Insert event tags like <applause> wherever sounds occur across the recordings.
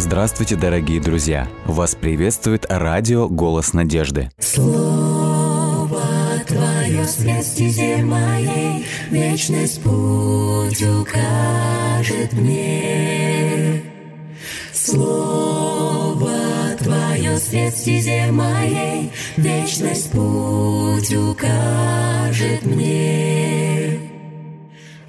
Здравствуйте, дорогие друзья! Вас приветствует радио «Голос надежды». Слово Твое свет стезе моей, Вечность путь укажет мне. Слово Твое свет стезе моей, Вечность путь укажет мне.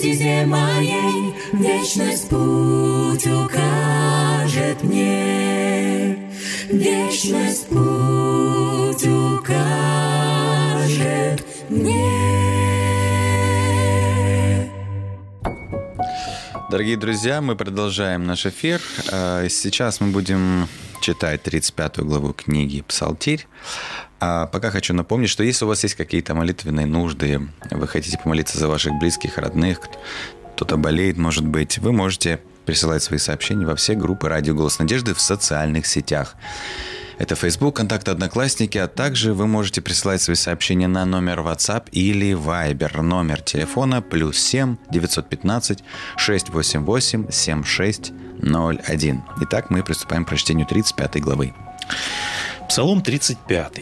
стезе моей, Вечность путь укажет мне. Вечность путь укажет мне. Дорогие друзья, мы продолжаем наш эфир. Э, Сейчас мы будем читать 35 главу книги «Псалтирь». А пока хочу напомнить, что если у вас есть какие-то молитвенные нужды, вы хотите помолиться за ваших близких, родных, кто-то болеет, может быть, вы можете присылать свои сообщения во все группы «Радио Голос Надежды» в социальных сетях. Это Facebook, контакты Одноклассники, а также вы можете присылать свои сообщения на номер WhatsApp или Viber. Номер телефона плюс 7 915 688 7601. Итак, мы приступаем к прочтению 35 главы. Псалом 35.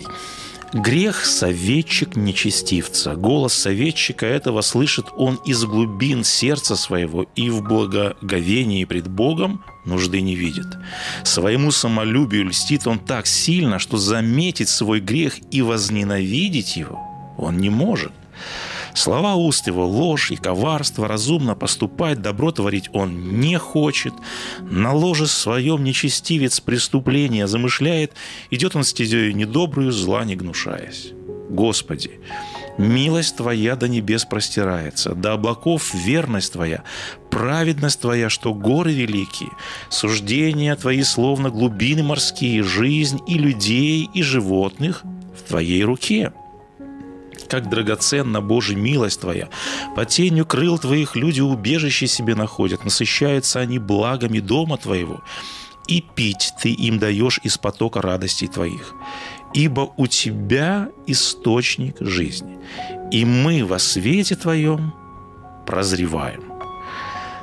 Грех – советчик нечестивца. Голос советчика этого слышит он из глубин сердца своего и в благоговении пред Богом нужды не видит. Своему самолюбию льстит он так сильно, что заметить свой грех и возненавидеть его он не может. Слова уст его – ложь и коварство, разумно поступать, добро творить он не хочет. На ложе своем нечестивец преступление замышляет, идет он стезею недобрую, зла не гнушаясь. Господи, милость Твоя до небес простирается, до облаков верность Твоя, праведность Твоя, что горы великие, суждения Твои словно глубины морские, жизнь и людей, и животных в Твоей руке как драгоценна Божья милость Твоя. По тенью крыл Твоих люди убежище себе находят, насыщаются они благами дома Твоего, и пить Ты им даешь из потока радостей Твоих. Ибо у Тебя источник жизни, и мы во свете Твоем прозреваем.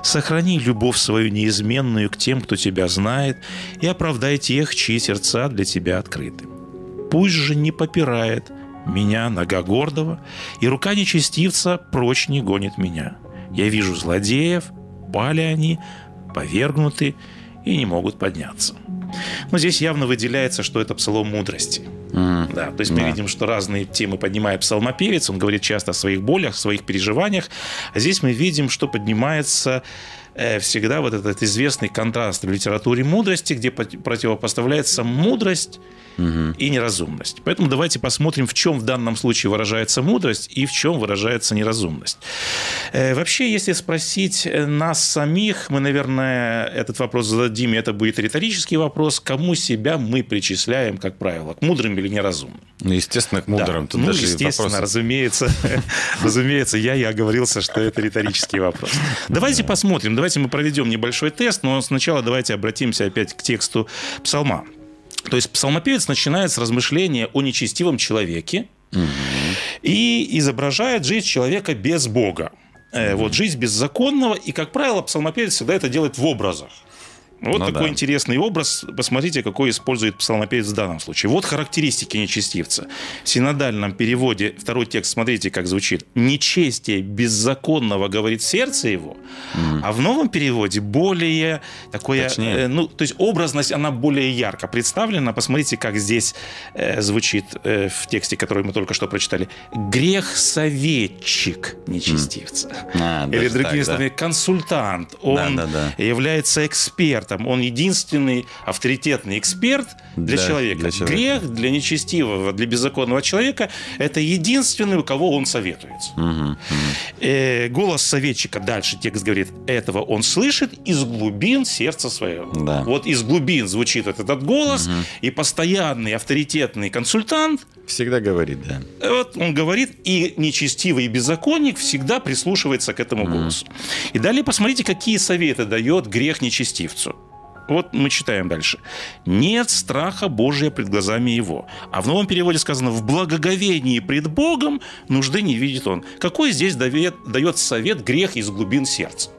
Сохрани любовь свою неизменную к тем, кто Тебя знает, и оправдай тех, чьи сердца для Тебя открыты. Пусть же не попирает – меня нога гордого, и рука нечестивца прочь не гонит меня. Я вижу злодеев, пали они, повергнуты и не могут подняться. Но здесь явно выделяется, что это псалом мудрости. Mm. Да, то есть мы да. видим, что разные темы поднимает псалмопевец, он говорит часто о своих болях, своих переживаниях, а здесь мы видим, что поднимается всегда вот этот известный контраст в литературе мудрости, где противопоставляется мудрость угу. и неразумность. Поэтому давайте посмотрим, в чем в данном случае выражается мудрость и в чем выражается неразумность. Э, вообще, если спросить э, нас самих, мы, наверное, этот вопрос зададим, и это будет риторический вопрос, кому себя мы причисляем, как правило, к мудрым или неразумным? Ну, естественно, к мудрым. Да. ну, естественно, вопрос... разумеется, <laughs> разумеется, я и оговорился, что это риторический вопрос. Давайте посмотрим, давайте мы проведем небольшой тест, но сначала давайте обратимся опять к тексту псалма. То есть псалмопевец начинает с размышления о нечестивом человеке угу. и изображает жизнь человека без Бога. Э, Вот жизнь беззаконного, и, как правило, псалмопевец всегда это делает в образах. Вот Ну такой да. интересный образ. Посмотрите, какой использует псалмопевец в данном случае. Вот характеристики нечестивца. В синодальном переводе второй текст, смотрите, как звучит. «Нечестие беззаконного говорит сердце его», а в новом переводе более такое... Точнее. э, ну, то есть образность, она более ярко представлена. Посмотрите, как здесь э, звучит э, в тексте, который мы только что прочитали. «Грех советчик нечестивца». А, Или другими так, да. словами, консультант. Он Да, да, да. является экспертом. Он единственный авторитетный эксперт для, Да, человека. для человека. Грех для нечестивого, для беззаконного человека – это единственный, у кого он советуется. Мгм. Э, голос советчика, дальше текст говорит, этого он слышит из глубин сердца своего. Да. Вот из глубин звучит этот, этот голос, и постоянный авторитетный консультант Всегда говорит, да. вот он говорит, и нечестивый и беззаконник всегда прислушивается к этому голосу. И далее посмотрите, какие советы дает грех нечестивцу. Вот мы читаем дальше. «Нет страха Божия пред глазами его». А в новом переводе сказано «в благоговении пред Богом нужды не видит он». Какой здесь дает, совет грех из глубин сердца?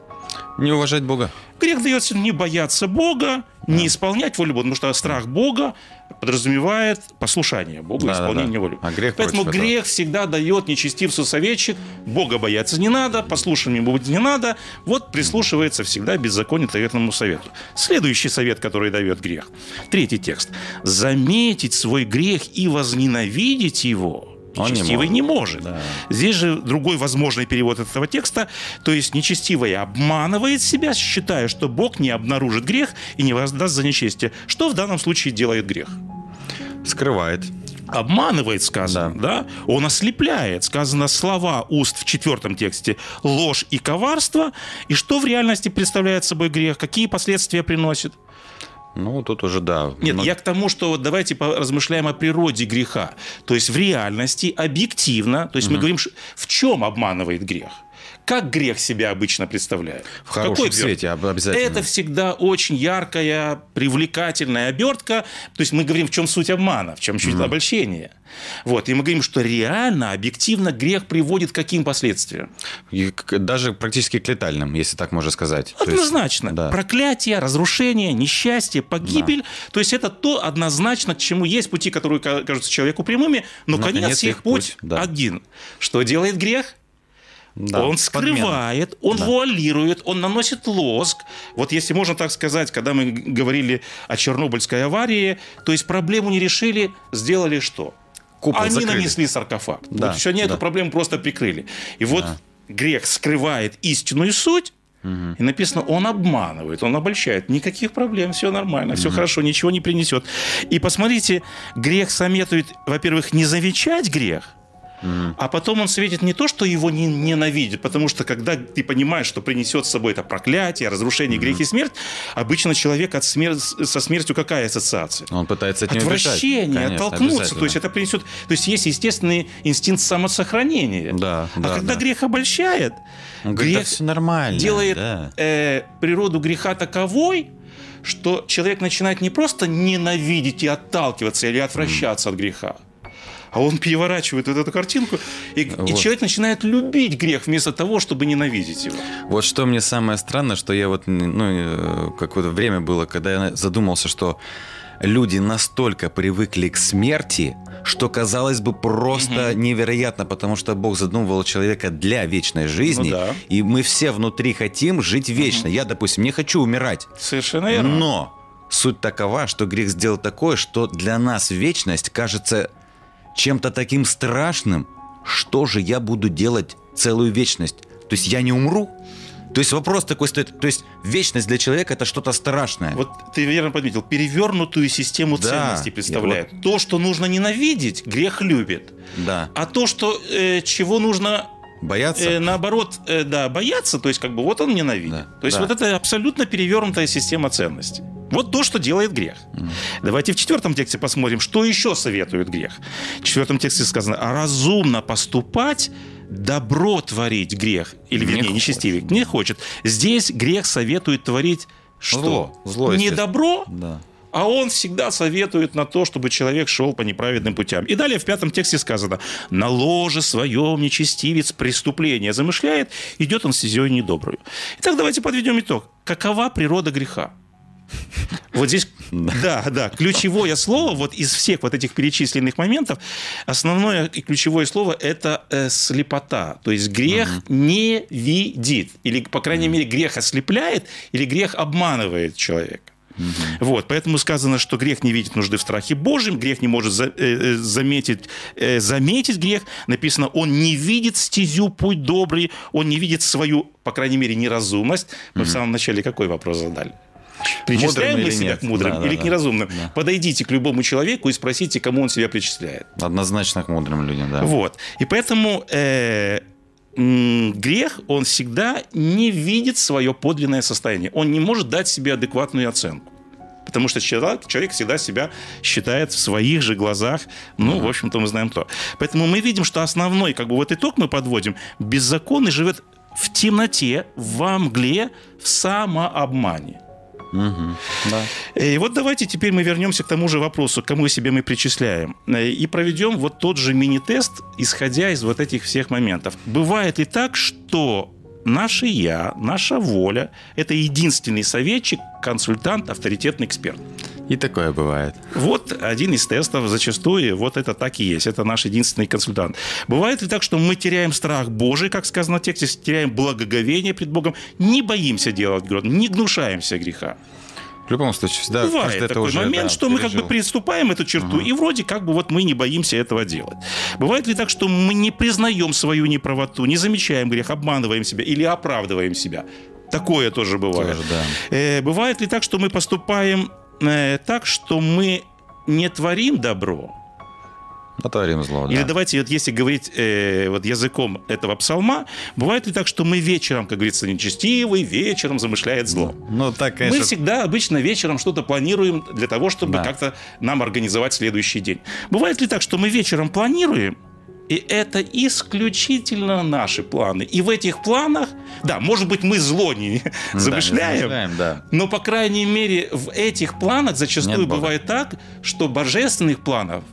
Не уважать Бога. Грех дается не бояться Бога, не исполнять волю Бога, потому что страх Бога подразумевает послушание Богу, Да, исполнение да. воли. А грех Поэтому этого. грех всегда дает нечестивцу советчик, Бога бояться не надо, послушанием быть не надо, вот прислушивается всегда беззаконию этому совету. Следующий совет, который дает грех. Третий текст. «Заметить свой грех и возненавидеть его» Он не нечестивый может. не может. Да. Здесь же другой возможный перевод этого текста. То есть нечестивый обманывает себя, считая, что Бог не обнаружит грех и не воздаст за нечестие. Что в данном случае делает грех? Скрывает. Обманывает, сказано, да. Он ослепляет. Сказано слова уст в четвертом тексте. Ложь и коварство. И что в реальности представляет собой грех? Какие последствия приносит? Ну, тут уже, да. Нет, Ну, я к тому, что вот давайте размышляем о природе греха. То есть в реальности, объективно, то есть мы говорим, в чем обманывает грех. Как грех себя обычно представляет? В хорошем какой свете об- обязательно. Это всегда очень яркая, привлекательная обертка. То есть мы говорим, в чем суть обмана, в чем суть обольщения. Вот. И мы говорим, что реально, объективно грех приводит к каким последствиям? и даже практически к летальным, если так можно сказать. То есть, Однозначно. да. Проклятие, разрушение, несчастье, погибель. То есть это то однозначно, к чему есть пути, которые ка- кажутся человеку прямыми, но Но конец конец их путь, путь, да. один. Что делает грех? Да, он подмена. скрывает, он Да. вуалирует, он наносит лоск. Вот если можно так сказать, когда мы говорили о Чернобыльской аварии, то есть проблему не решили, сделали что? Купол Они закрыли. нанесли саркофаг. Да, вот сегодня да. эту проблему просто прикрыли. И вот грех скрывает истинную суть, и написано, он обманывает, он обольщает. Никаких проблем, все нормально, все хорошо, ничего не принесет. И посмотрите, грех советует, во-первых, не замечать грех, а потом он светит не то, что его не, ненавидит, потому что когда ты понимаешь, что принесет с собой это проклятие, разрушение, грех и смерть, обычно человек от смер- со смертью какая ассоциация? Он пытается от. Отвращение, Конечно, оттолкнуться. То есть это принесет. То есть есть естественный инстинкт самосохранения. Да, а да, когда да. грех обольщает, Он говорит, грех все нормально. делает да. э, природу греха таковой, что человек начинает не просто ненавидеть и отталкиваться или отвращаться от греха, а он переворачивает вот эту картинку, и, и Вот. человек начинает любить грех вместо того, чтобы ненавидеть его. Вот что мне самое странное, что я вот, ну, э, какое-то время было, когда я задумался, что люди настолько привыкли к смерти, что казалось бы просто невероятно, потому что Бог задумывал человека для вечной жизни, Ну да. и мы все внутри хотим жить вечно. Я, допустим, не хочу умирать, Совершенно верно. но суть такова, что грех сделал такое, что для нас вечность кажется чем-то таким страшным, что же я буду делать целую вечность? То есть я не умру? То есть вопрос такой стоит. То есть вечность для человека это что-то страшное. Вот ты верно подметил, перевернутую систему Да. ценностей представляет. То, что нужно ненавидеть, грех любит. Да. А то, что э, чего нужно Бояться? э, наоборот, э, да, бояться, то есть как бы вот он ненавидит. Да, То есть да. вот это абсолютно перевернутая система ценностей. Вот то, что делает грех. Давайте в четвертом тексте посмотрим, что еще советует грех. В четвертом тексте сказано, «А разумно поступать, добро творить грех. Или, Не вернее, хочет. нечестивик. Не хочет. Здесь грех советует творить что? Зло. Зло, Не добро, Да. А он всегда советует на то, чтобы человек шел по неправедным путям. И далее в пятом тексте сказано, на ложе своем нечестивец преступление замышляет, идет он стезей недобрую. Итак, давайте подведем итог. Какова природа греха? Вот здесь, да, да, ключевое слово вот из всех вот этих перечисленных моментов, основное и ключевое слово – это э, слепота. То есть грех угу. не видит. Или, по крайней мере, грех ослепляет, или грех обманывает человека. Угу. Вот, поэтому сказано, что грех не видит нужды в страхе Божьем, грех не может за, э, э заметить, э, заметить грех. Написано, он не видит стезю, путь добрый, он не видит свою, по крайней мере, неразумность. Мы угу. в самом начале какой вопрос задали? Причисляем мы себя нет? к мудрым да, или да, к неразумным? Да. Подойдите к любому человеку и спросите, кому он себя причисляет. Однозначно к мудрым людям, да. Вот. И поэтому э, грех, он всегда не видит свое подлинное состояние. Он не может дать себе адекватную оценку. Потому что человек, человек всегда себя считает в своих же глазах, ну, uh-huh. в общем-то, мы знаем то. Поэтому мы видим, что основной, как бы вот итог мы подводим, беззаконный живет в темноте, во мгле, в самообмане. Угу, да. И вот давайте теперь мы вернемся к тому же вопросу, кому себе мы причисляем. И проведем вот тот же мини-тест, исходя из вот этих всех моментов. Бывает ли так, что наше «я», наша воля – это единственный советчик, консультант, авторитетный эксперт? И такое бывает. Вот один из тестов зачастую, вот это так и есть. Это наш единственный консультант. Бывает ли так, что мы теряем страх Божий, как сказано в тексте, теряем благоговение пред Богом, не боимся делать грех, не гнушаемся греха? В любом случае, да, Бывает такой уже, момент, да, что пережил. мы как бы приступаем эту черту, угу. и вроде как бы вот мы не боимся этого делать. Бывает ли так, что мы не признаем свою неправоту, не замечаем грех, обманываем себя или оправдываем себя? Такое тоже бывает. Тоже, да. э, бывает ли так, что мы поступаем э, так, что мы не творим добро, а творим зло, да. Или давайте, вот если говорить э, вот языком этого псалма, бывает ли так, что мы вечером, как говорится, нечестивый, вечером замышляет зло? Ну, так, конечно. Мы всегда обычно вечером что-то планируем для того, чтобы да. как-то нам организовать следующий день. Бывает ли так, что мы вечером планируем, и это исключительно наши планы. И в этих планах, да, может быть, мы зло не да, <laughs> замышляем, не замышляем да. но, по крайней мере, в этих планах зачастую нет бывает так, что божественных планов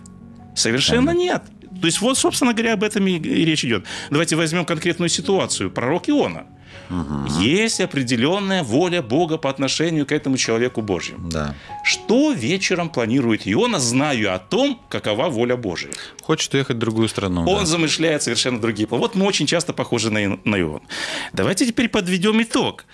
совершенно нет. То есть вот, собственно говоря, об этом и речь идет. Давайте возьмем конкретную ситуацию. Пророк Иона. Угу. Есть определенная воля Бога по отношению к этому человеку Божьему. Да. Что вечером планирует Иона, зная о том, какова воля Божия? Хочет уехать в другую страну. Он да. замышляет совершенно другие планы. Вот мы очень часто похожи на, на Иона. Давайте теперь подведем итог.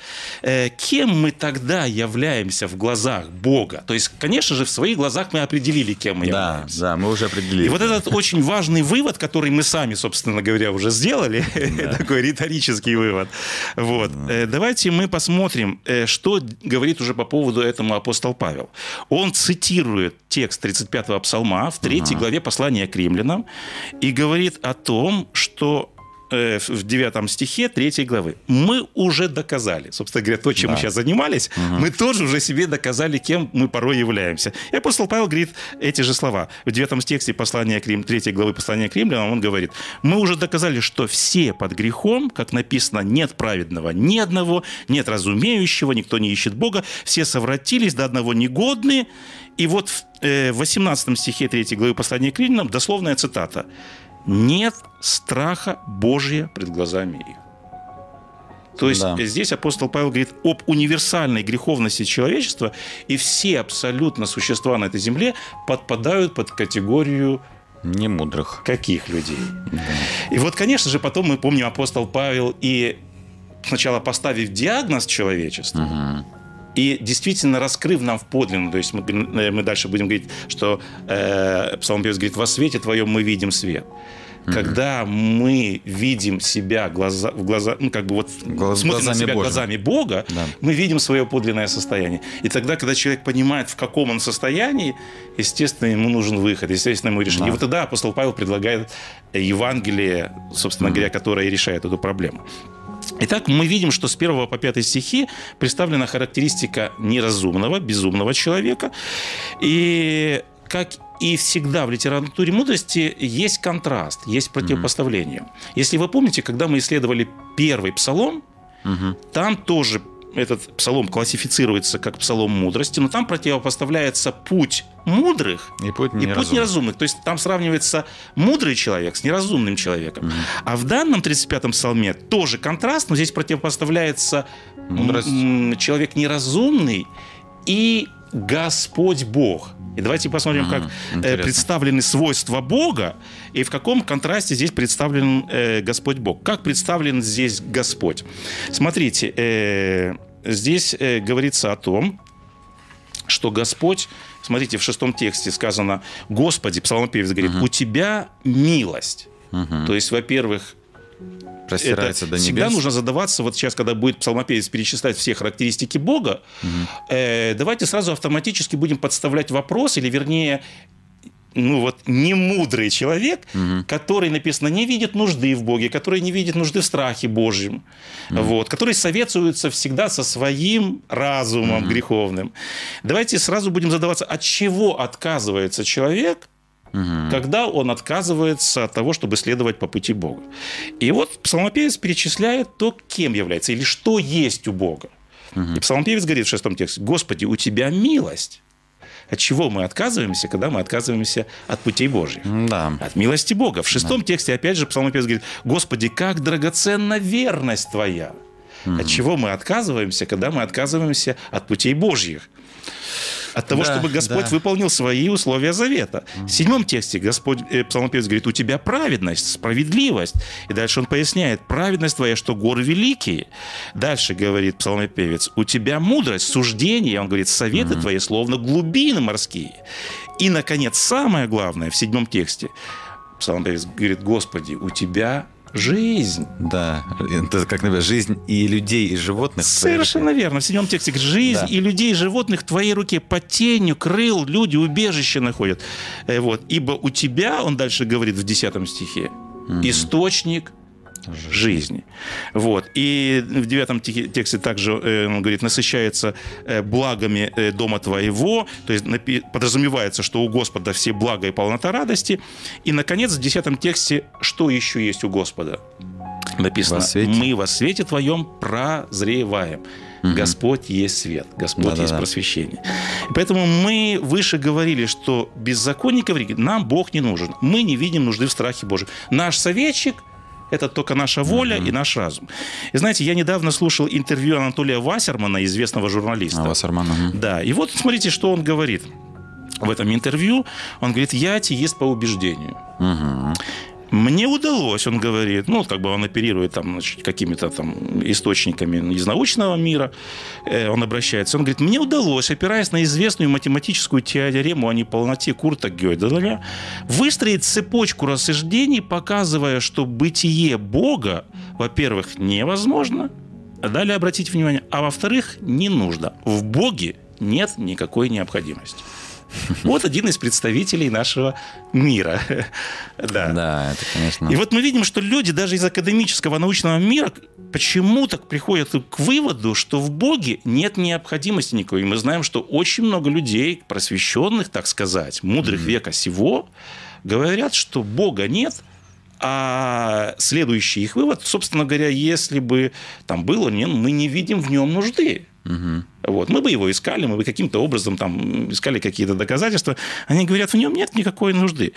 Э, кем мы тогда являемся в глазах Бога? То есть, конечно же, в своих глазах мы определили, кем мы да, являемся. Да, мы уже определили. И вот этот очень важный вывод, который мы сами, собственно говоря, уже сделали, <laughs> такой риторический вывод, вот. Э, давайте мы посмотрим, э, что говорит уже по поводу этому апостол Павел. Он цитирует текст 35-го псалма в 3 главе послания к римлянам и говорит о том, что Э, в 9 стихе 3 главы. Мы уже доказали, собственно говоря, то, чем да. мы сейчас занимались, угу. мы тоже уже себе доказали, кем мы порой являемся. И апостол Павел говорит эти же слова. В 9 стихе послания к Рим, 3 главы послания к римлянам он говорит, мы уже доказали, что все под грехом, как написано, нет праведного ни одного, нет разумеющего, никто не ищет Бога, все совратились до одного негодные. И вот в 18 э, стихе 3 главы послания к римлянам дословная цитата нет страха Божия пред глазами их. То есть да. здесь апостол Павел говорит об универсальной греховности человечества, и все абсолютно существа на этой земле подпадают под категорию немудрых. Каких людей? Да. И вот, конечно же, потом мы помним апостол Павел и сначала поставив диагноз человечеству, угу. И действительно, раскрыв нам в подлинно, то есть мы, э, мы дальше будем говорить, что э, псалмопевец говорит, во свете твоем мы видим свет. Mm-hmm. Когда мы видим себя глаза, в глаза, ну, как бы вот Глаз, смотрим на себя Божьим. глазами Бога, да. мы видим свое подлинное состояние. И тогда, когда человек понимает, в каком он состоянии, естественно, ему нужен выход, естественно, ему решение. Да. И вот тогда апостол Павел предлагает Евангелие, собственно mm-hmm. говоря, которое решает эту проблему. Итак, мы видим, что с 1 по 5 стихи представлена характеристика неразумного, безумного человека. И как и всегда в литературе мудрости есть контраст, есть противопоставление. Mm-hmm. Если вы помните, когда мы исследовали первый псалом, mm-hmm. там тоже этот псалом классифицируется как псалом мудрости, но там противопоставляется путь мудрых И путь и неразумный. путь неразумных. То есть там сравнивается мудрый человек с неразумным человеком. А в данном 35-м псалме тоже контраст, но здесь противопоставляется Мудрость. человек неразумный и Господь Бог. И давайте посмотрим, как э, интересно. представлены свойства Бога и в каком контрасте здесь представлен э, Господь Бог. Как представлен здесь Господь? Смотрите, э, здесь э, говорится о том, что Господь, смотрите, в шестом тексте сказано, Господи, псалмопевец говорит, у Тебя милость. То есть, во-первых, Простирается это до всегда небес. нужно задаваться, вот сейчас, когда будет псалмопевец перечислять все характеристики Бога, э, давайте сразу автоматически будем подставлять вопрос, или вернее, ну вот не мудрый человек, который, написано, не видит нужды в Боге, который не видит нужды в страхе Божьем, вот, который советуется всегда со своим разумом греховным. Давайте сразу будем задаваться, от чего отказывается человек, когда он отказывается от того, чтобы следовать по пути Бога. И вот псалмопевец перечисляет то, кем является, или что есть у Бога. И псалмопевец говорит в шестом тексте, «Господи, у Тебя милость». От чего мы отказываемся, когда мы отказываемся от путей Божьих? Да. От милости Бога. В шестом тексте, опять же, псалмопевец говорит, «Господи, как драгоценна верность Твоя». От чего мы отказываемся, когда мы отказываемся от путей Божьих? От того, Да, чтобы Господь да. выполнил свои условия завета. В седьмом тексте Господь, э, псалмопевец говорит, у тебя праведность, справедливость. И дальше он поясняет, праведность твоя, что горы великие. Дальше говорит псалмопевец, у тебя мудрость, суждение. Он говорит, советы твои словно глубины морские. И, наконец, самое главное в седьмом тексте, псалмопевец говорит, Господи, у тебя жизнь. Да. Это как, например, жизнь и людей, и животных. Совершенно верно. В седьмом тексте жизнь Да. и людей, и животных в твоей руке под тенью крыл люди убежище находят. Э, Вот. Ибо у тебя, он дальше говорит в десятом стихе, источник жизни. Вот. И в девятом те- тексте также э, он говорит, насыщается э, благами э, дома твоего, то есть подразумевается, что у Господа все блага и полнота радости. И, наконец, в десятом тексте, что еще есть у Господа? Написано, Во свете. мы во свете твоем прозреваем. Господь есть свет, Господь Да-да-да. есть просвещение. Поэтому мы выше говорили, что беззаконников нам Бог не нужен. Мы не видим нужды в страхе Божьем. Наш советчик – это только наша воля и наш разум. И знаете, я недавно слушал интервью Анатолия Вассермана, известного журналиста. А, Вассерман, мгм. Да, и вот смотрите, что он говорит в этом интервью. Он говорит, я атеист по убеждению. Мгм. Мне удалось, он говорит, ну, как бы он оперирует там значит, какими-то там источниками из научного мира, э, он обращается, он говорит, мне удалось, опираясь на известную математическую теорему о неполноте Курта Гёделя, выстроить цепочку рассуждений, показывая, что бытие Бога, во-первых, невозможно, а далее обратите внимание, а во-вторых, не нужно. В Боге нет никакой необходимости. <laughs> Вот один из представителей нашего мира. <laughs> Да. Да, это, конечно. И вот мы видим, что люди даже из академического научного мира почему-то приходят к выводу, что в Боге нет необходимости никакой. И мы знаем, что очень много людей, просвещенных, так сказать, мудрых века сего, говорят, что Бога нет, а следующий их вывод, собственно говоря, если бы там было, не, мы не видим в нем нужды. Вот. Мы бы его искали, мы бы каким-то образом там искали какие-то доказательства. Они говорят, в нем нет никакой нужды.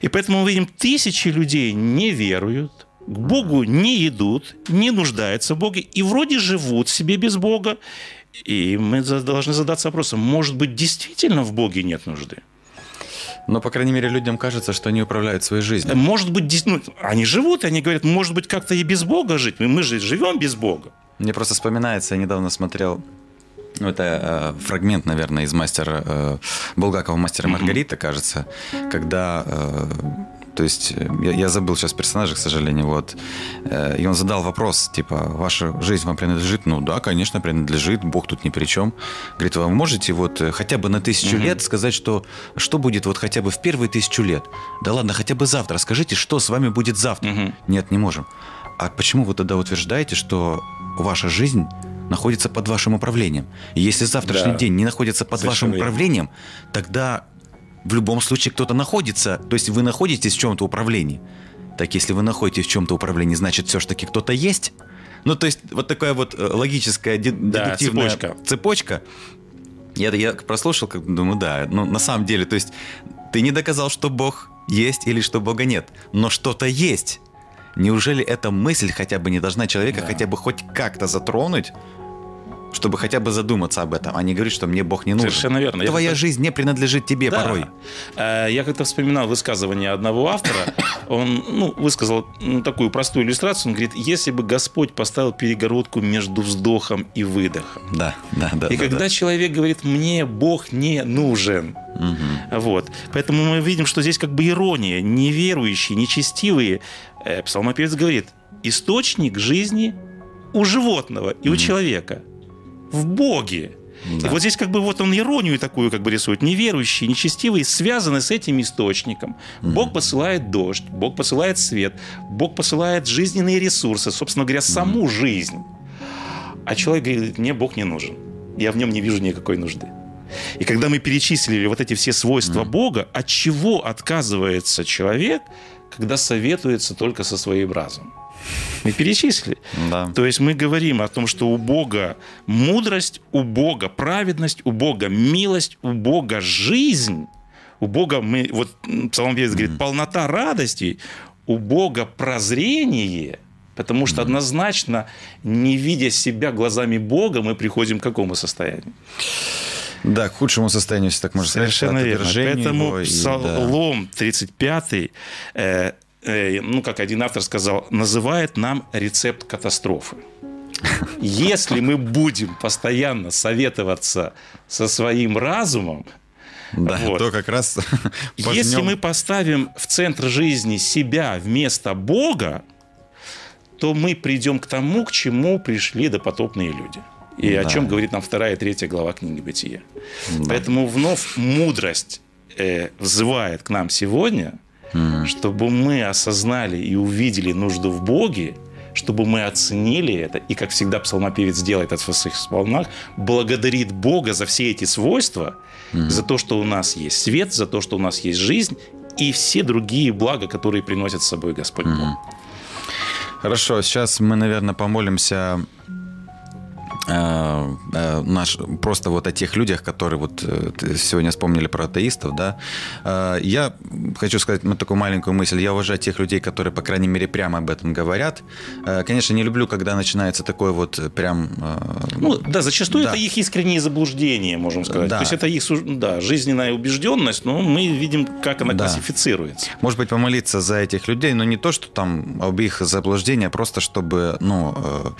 И поэтому мы видим, тысячи людей не веруют, к Богу не идут, не нуждаются в Боге и вроде живут себе без Бога. И мы должны задаться вопросом, может быть, действительно в Боге нет нужды? Но, по крайней мере, людям кажется, что они управляют своей жизнью. Может быть, ну, они живут, и они говорят, может быть, как-то и без Бога жить. Мы же живем без Бога. Мне просто вспоминается, я недавно смотрел ну, это э, фрагмент, наверное, из мастера э, Булгакова «Мастера Маргарита», кажется, когда... э, то есть, э, я, я забыл сейчас персонажа, к сожалению, вот. Э, и он задал вопрос, типа, ваша жизнь вам принадлежит? Ну да, конечно, принадлежит, Бог тут ни при чем. Говорит, вы можете вот э, хотя бы на тысячу лет сказать, что, что будет вот хотя бы в первые тысячу лет? Да ладно, хотя бы завтра. Скажите, что с вами будет завтра? Мгм. Нет, не можем. А почему вы тогда утверждаете, что ваша жизнь находится под вашим управлением? И если завтрашний Да. день не находится под Совершенно вашим верно. управлением, тогда в любом случае кто-то находится, то есть вы находитесь в чем-то управлении. Так если вы находитесь в чем-то управлении, значит все-таки кто-то есть. Ну, то есть, вот такая вот э, логическая, де- Да, дедуктивная цепочка. цепочка. Я, я прослушал, как думаю, да, ну, на самом деле, то есть, ты не доказал, что Бог есть или что Бога нет, но что-то есть. Неужели эта мысль хотя бы не должна человека Да. хотя бы хоть как-то затронуть, чтобы хотя бы задуматься об этом, а не говорить, что мне Бог не нужен. Совершенно верно. Я Твоя как-то- жизнь не принадлежит тебе Да. порой. Э, Я как-то вспоминал высказывание одного автора. Он ну, высказал ну, такую простую иллюстрацию. Он говорит, если бы Господь поставил перегородку между вздохом и выдохом. Да, да, да. И да, когда да. человек говорит, мне Бог не нужен, Мгм. вот. Поэтому мы видим, что здесь как бы ирония. Неверующие, нечестивые. Э, Псалмопевец говорит, источник жизни у животного и у человека в Боге. Да. И вот здесь как бы вот он иронию такую как бы рисует. Неверующие, нечестивые связаны с этим источником. Бог посылает дождь, Бог посылает свет, Бог посылает жизненные ресурсы, собственно говоря, саму жизнь. А человек говорит, мне Бог не нужен. Я в нем не вижу никакой нужды. И когда мы перечислили вот эти все свойства Бога, от чего отказывается человек, когда советуется только со своим разумом? Мы перечислили. Да. То есть мы говорим о том, что у Бога мудрость, у Бога праведность, у Бога милость, у Бога жизнь, у Бога, мы, вот псалмопевец говорит, полнота радости, у Бога прозрение, потому что однозначно, не видя себя глазами Бога, мы приходим к какому состоянию? Да, к худшему состоянию, если так можно сказать. Совершенно верно. Поэтому его и, да. Псалом 35, э, э, ну, как один автор сказал, называет нам рецепт катастрофы. Если мы будем постоянно советоваться со своим разумом, Да, Вот. то как раз <laughs> если пожнем- мы поставим в центр жизни себя вместо Бога, то мы придем к тому, к чему пришли допотопные люди. И о Да. чем говорит нам вторая и третья глава книги Бытия. Да. Поэтому вновь мудрость э, взывает к нам сегодня, чтобы мы осознали и увидели нужду в Боге, чтобы мы оценили это, и, как всегда, псалмопевец делает это в своих псалмах, благодарит Бога за все эти свойства, за то, что у нас есть свет, за то, что у нас есть жизнь, и все другие блага, которые приносит с собой Господь Бог. Хорошо, сейчас мы, наверное, помолимся наш, просто вот о тех людях, которые вот э, сегодня вспомнили про атеистов, да. Э, Я хочу сказать ну, такую маленькую мысль. Я уважаю тех людей, которые, по крайней мере, прямо об этом говорят. Э, Конечно, не люблю, когда начинается такое вот э, прям... э, Ну, да, зачастую Да. это их искренние заблуждения, можем сказать. Да. То есть это их да, жизненная убежденность, но мы видим, как она Да. классифицируется. Может быть, помолиться за этих людей, но не то, что там об их заблуждения, а просто чтобы, ну, э,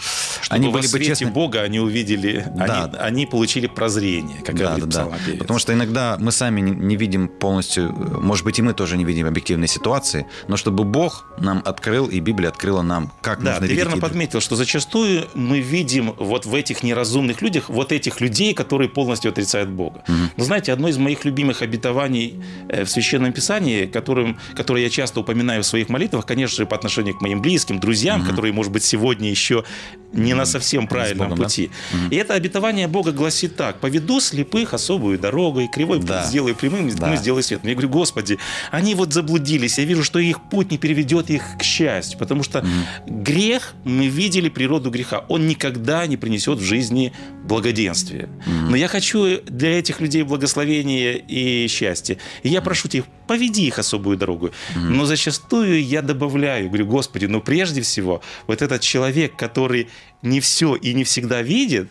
Чтобы они были бы честны. Бога они увидели, Да. они, они получили прозрение, как Да, говорит да, да. псалмопевец. Потому что иногда мы сами не, не видим полностью, может быть, и мы тоже не видим объективной ситуации, но чтобы Бог нам открыл, и Библия открыла нам, как Да, нужно ты видеть верно и- подметил, что зачастую мы видим вот в этих неразумных людях вот этих людей, которые полностью отрицают Бога. Но знаете, одно из моих любимых обетований э, в Священном Писании, которым, которое я часто упоминаю в своих молитвах, конечно же, по отношению к моим близким, друзьям, которые, может быть, сегодня еще не на совсем правильном Богом, да? Пути. И это обетование Бога гласит так. «Поведу слепых особую дорогой, кривой путь Да. сделаю прямым, Да. мы сделаю свет». Я говорю, Господи, они вот заблудились, я вижу, что их путь не переведет их к счастью, потому что грех, мы видели природу греха, он никогда не принесет в жизни благоденствия. Но я хочу для этих людей благословения и счастья. И я прошу тебя, поведи их особую дорогу. Но зачастую я добавляю, говорю, Господи, ну прежде всего, вот этот человек, который не все и не всегда видит,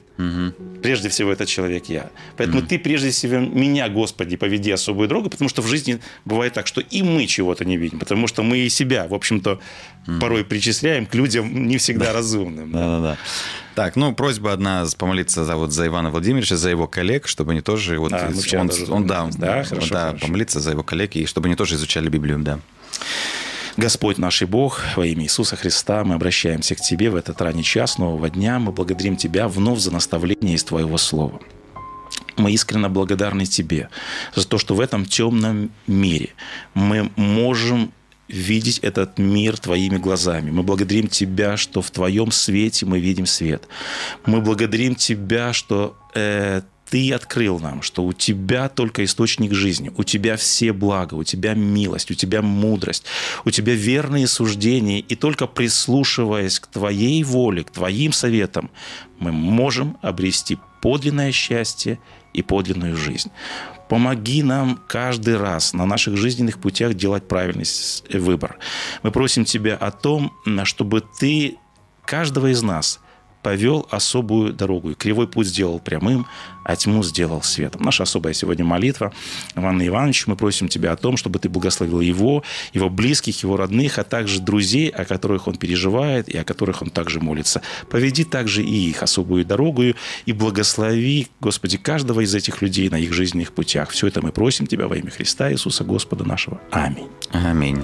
прежде всего этот человек я. Поэтому ты прежде всего меня, Господи, поведи особую дорогу, потому что в жизни бывает так, что и мы чего-то не видим, потому что мы и себя, в общем-то, порой причисляем к людям не всегда разумным. Да-да-да. Так, ну, просьба одна помолиться за, вот, за Ивана Владимировича, за его коллег, чтобы они тоже... Вот, А, мы вчера он, даже он, да. Да, хорошо, да, хорошо. помолиться за его коллег, и чтобы они тоже изучали Библию, да. Господь наш и Бог, во имя Иисуса Христа, мы обращаемся к Тебе в этот ранний час нового дня. Мы благодарим Тебя вновь за наставление из Твоего Слова. Мы искренне благодарны Тебе за то, что в этом темном мире мы можем видеть этот мир Твоими глазами. Мы благодарим Тебя, что в Твоем свете мы видим свет. Мы благодарим Тебя, что э, ты открыл нам, что у тебя только источник жизни, у тебя все блага, у тебя милость, у тебя мудрость, у тебя верные суждения, и только прислушиваясь к твоей воле, к твоим советам, мы можем обрести подлинное счастье и подлинную жизнь. Помоги нам каждый раз на наших жизненных путях делать правильный выбор. Мы просим Тебя о том, чтобы Ты каждого из нас – повел особую дорогу. И кривой путь сделал прямым, а тьму сделал светом. Наша особая сегодня молитва. Иван Иванович, мы просим Тебя о том, чтобы Ты благословил его, его близких, его родных, а также друзей, о которых он переживает и о которых он также молится. Поведи также и их особую дорогу и благослови, Господи, каждого из этих людей на их жизненных путях. Все это мы просим Тебя во имя Христа Иисуса Господа нашего. Аминь. Аминь.